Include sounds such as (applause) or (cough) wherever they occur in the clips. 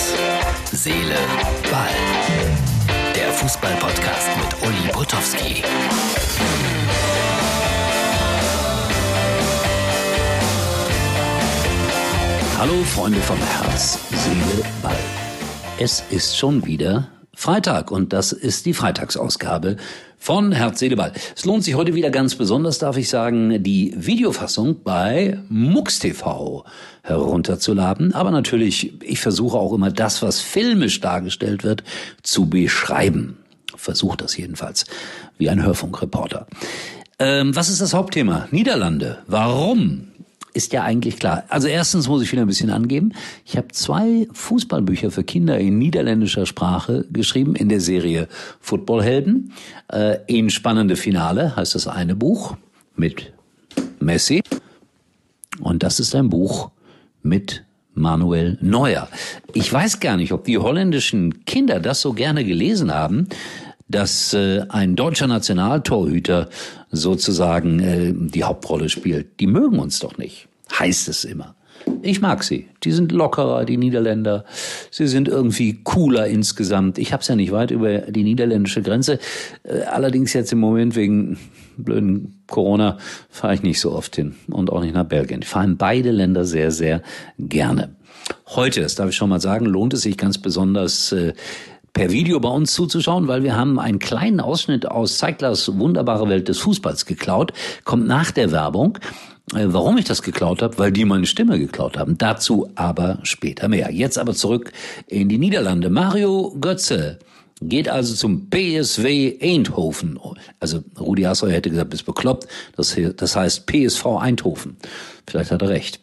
Herz, Seele, Ball. Der Fußball-Podcast mit Uli Potowski. Hallo Freunde vom Herz, Seele, Ball. Es ist schon wieder Freitag und das ist die Freitagsausgabe von Herz. Es lohnt sich heute wieder ganz besonders, darf ich sagen, die Videofassung bei MUX herunterzuladen. Aber natürlich, ich versuche auch immer das, was filmisch dargestellt wird, zu beschreiben. Versuche das jedenfalls, wie ein Hörfunkreporter. Ähm, was ist das Hauptthema? Niederlande. Warum ist ja eigentlich klar. Also erstens muss ich wieder ein bisschen angeben. Ich habe zwei Fußballbücher für Kinder in niederländischer Sprache geschrieben in der Serie Footballhelden. Äh, in spannende Finale heißt das eine Buch mit Messi. Und das ist ein Buch mit Manuel Neuer. Ich weiß gar nicht, ob die holländischen Kinder das so gerne gelesen haben, dass äh, ein deutscher Nationaltorhüter sozusagen äh, die Hauptrolle spielt. Die mögen uns doch nicht, heißt es immer. Ich mag sie. Die sind lockerer, die Niederländer. Sie sind irgendwie cooler insgesamt. Ich hab's ja nicht weit über die niederländische Grenze. Äh, allerdings jetzt im Moment wegen blöden Corona fahre ich nicht so oft hin und auch nicht nach Belgien. Ich fahre in beide Länder sehr, sehr gerne. Heute, das darf ich schon mal sagen, lohnt es sich ganz besonders, äh, per Video bei uns zuzuschauen, weil wir haben einen kleinen Ausschnitt aus Zeiglers wunderbare Welt des Fußballs geklaut, kommt nach der Werbung. Äh, warum ich das geklaut habe? Weil die meine Stimme geklaut haben. Dazu aber später mehr. Jetzt aber zurück in die Niederlande. Mario Götze geht also zum PSW Eindhoven. Also Rudi Assauer hätte gesagt, bist bekloppt. Das, das heißt PSV Eindhoven. Vielleicht hat er recht.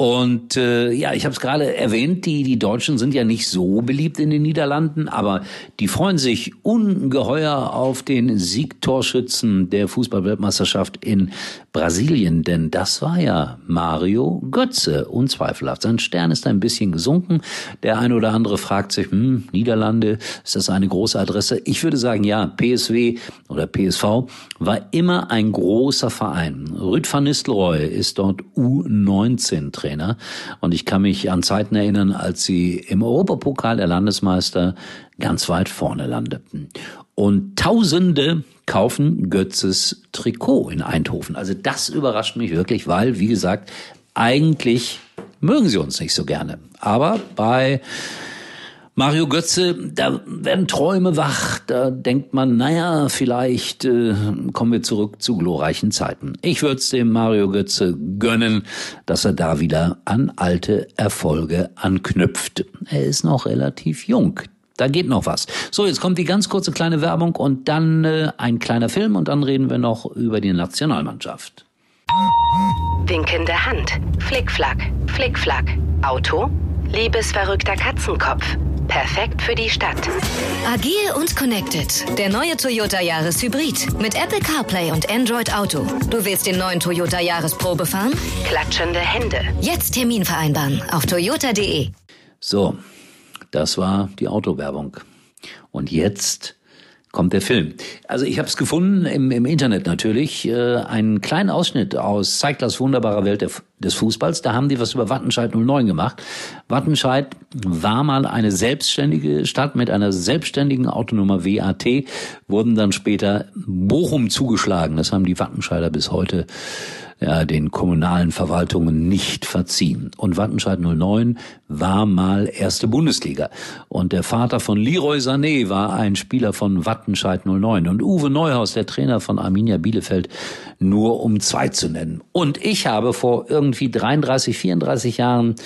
Und äh, ja, ich habe es gerade erwähnt, die, die Deutschen sind ja nicht so beliebt in den Niederlanden, aber die freuen sich ungeheuer auf den Siegtorschützen der Fußballweltmeisterschaft in Brasilien, denn das war ja Mario Götze, unzweifelhaft. Sein Stern ist ein bisschen gesunken. Der eine oder andere fragt sich, hm, Niederlande, ist das eine große Adresse? Ich würde sagen, ja, PSW oder PSV war immer ein großer Verein. Rüd van Nistelrooy ist dort U19 Trainer. Trainer. Und ich kann mich an Zeiten erinnern, als sie im Europapokal der Landesmeister ganz weit vorne landeten. Und Tausende kaufen Götzes Trikot in Eindhoven. Also das überrascht mich wirklich, weil, wie gesagt, eigentlich mögen sie uns nicht so gerne. Aber bei Mario Götze, da werden Träume wach, da denkt man, naja, vielleicht äh, kommen wir zurück zu glorreichen Zeiten. Ich würde es dem Mario Götze gönnen, dass er da wieder an alte Erfolge anknüpft. Er ist noch relativ jung. Da geht noch was. So, jetzt kommt die ganz kurze kleine Werbung und dann äh, ein kleiner Film und dann reden wir noch über die Nationalmannschaft. Winkende Hand, Flickflack, Flickflack, Auto, liebesverrückter Katzenkopf. Perfekt für die Stadt. Agil und connected. Der neue Toyota Yaris Hybrid. Mit Apple CarPlay und Android Auto. Du willst den neuen Toyota Yaris Probe fahren? Klatschende Hände. Jetzt Termin vereinbaren auf toyota.de. So, das war die Autowerbung. Und jetzt kommt der Film. Also ich habe es gefunden im, im Internet natürlich, äh, einen kleinen Ausschnitt aus Zeiglers wunderbarer Welt der, des Fußballs. Da haben die was über Wattenscheid 09 gemacht. Wattenscheid war mal eine selbstständige Stadt mit einer selbstständigen Autonummer WAT, wurden dann später Bochum zugeschlagen. Das haben die Wattenscheider bis heute ja, den kommunalen Verwaltungen nicht verziehen. Und Wattenscheid 09 war mal erste Bundesliga. Und der Vater von Leroy Sané war ein Spieler von Wattenscheid 09. Und Uwe Neuhaus, der Trainer von Arminia Bielefeld, nur um zwei zu nennen. Und ich habe vor irgendwie 33, 34 Jahren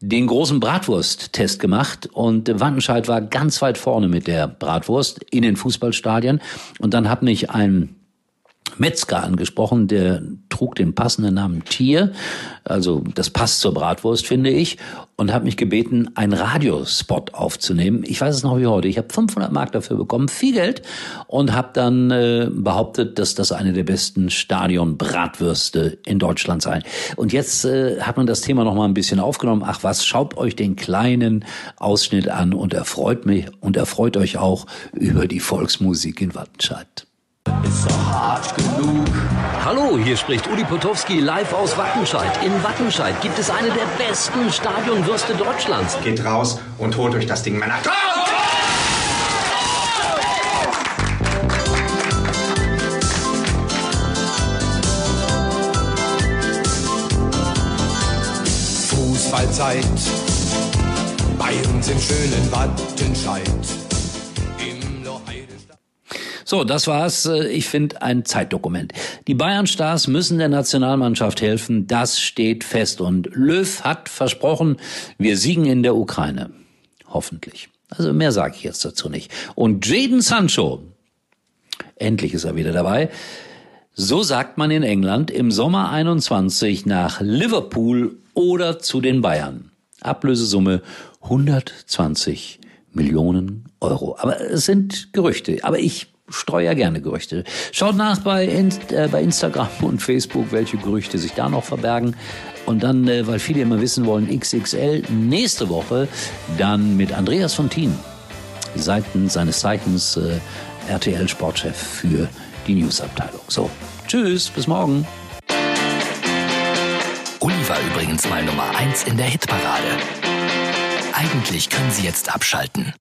den großen Bratwurst-Test gemacht und Wattenscheid war ganz weit vorne mit der Bratwurst in den Fußballstadien und dann hat mich ein Metzger angesprochen, der trug den passenden Namen Tier, also das passt zur Bratwurst, finde ich, und hat mich gebeten, einen Radiospot aufzunehmen. Ich weiß es noch wie heute. Ich habe 500 Mark dafür bekommen, viel Geld, und habe dann äh, behauptet, dass das eine der besten Stadion-Bratwürste in Deutschland sei. Und jetzt äh, hat man das Thema noch mal ein bisschen aufgenommen. Ach was, schaut euch den kleinen Ausschnitt an und erfreut mich und erfreut euch auch über die Volksmusik in Wattenscheid. Ist doch hart genug. Hallo, hier spricht Uli Potowski live aus Wattenscheid. In Wattenscheid gibt es eine der besten Stadionwürste Deutschlands. Geht raus und holt euch das Ding, Männer. Fußballzeit bei uns im schönen Wattenscheid. So, das war's. Äh, Ich finde ein Zeitdokument. Die Bayern-Stars müssen der Nationalmannschaft helfen. Das steht fest. Und Löw hat versprochen, wir siegen in der Ukraine. Hoffentlich. Also mehr sage ich jetzt dazu nicht. Und Jaden Sancho, endlich ist er wieder dabei. So sagt man in England im Sommer 21 nach Liverpool oder zu den Bayern. Ablösesumme 120 Millionen Euro. Aber es sind Gerüchte. Aber ich streue ja gerne Gerüchte. Schaut nach bei, Inst äh, bei Instagram (laughs) und Facebook, welche Gerüchte sich da noch verbergen. Und dann, äh, weil viele immer wissen wollen, XXL nächste Woche dann mit Andreas Fontin, Seiten seines Zeichens äh, RTL-Sportchef für die Newsabteilung. So, tschüss, bis morgen. Uli war übrigens mal Nummer 1 in der Hitparade. Eigentlich können Sie jetzt abschalten.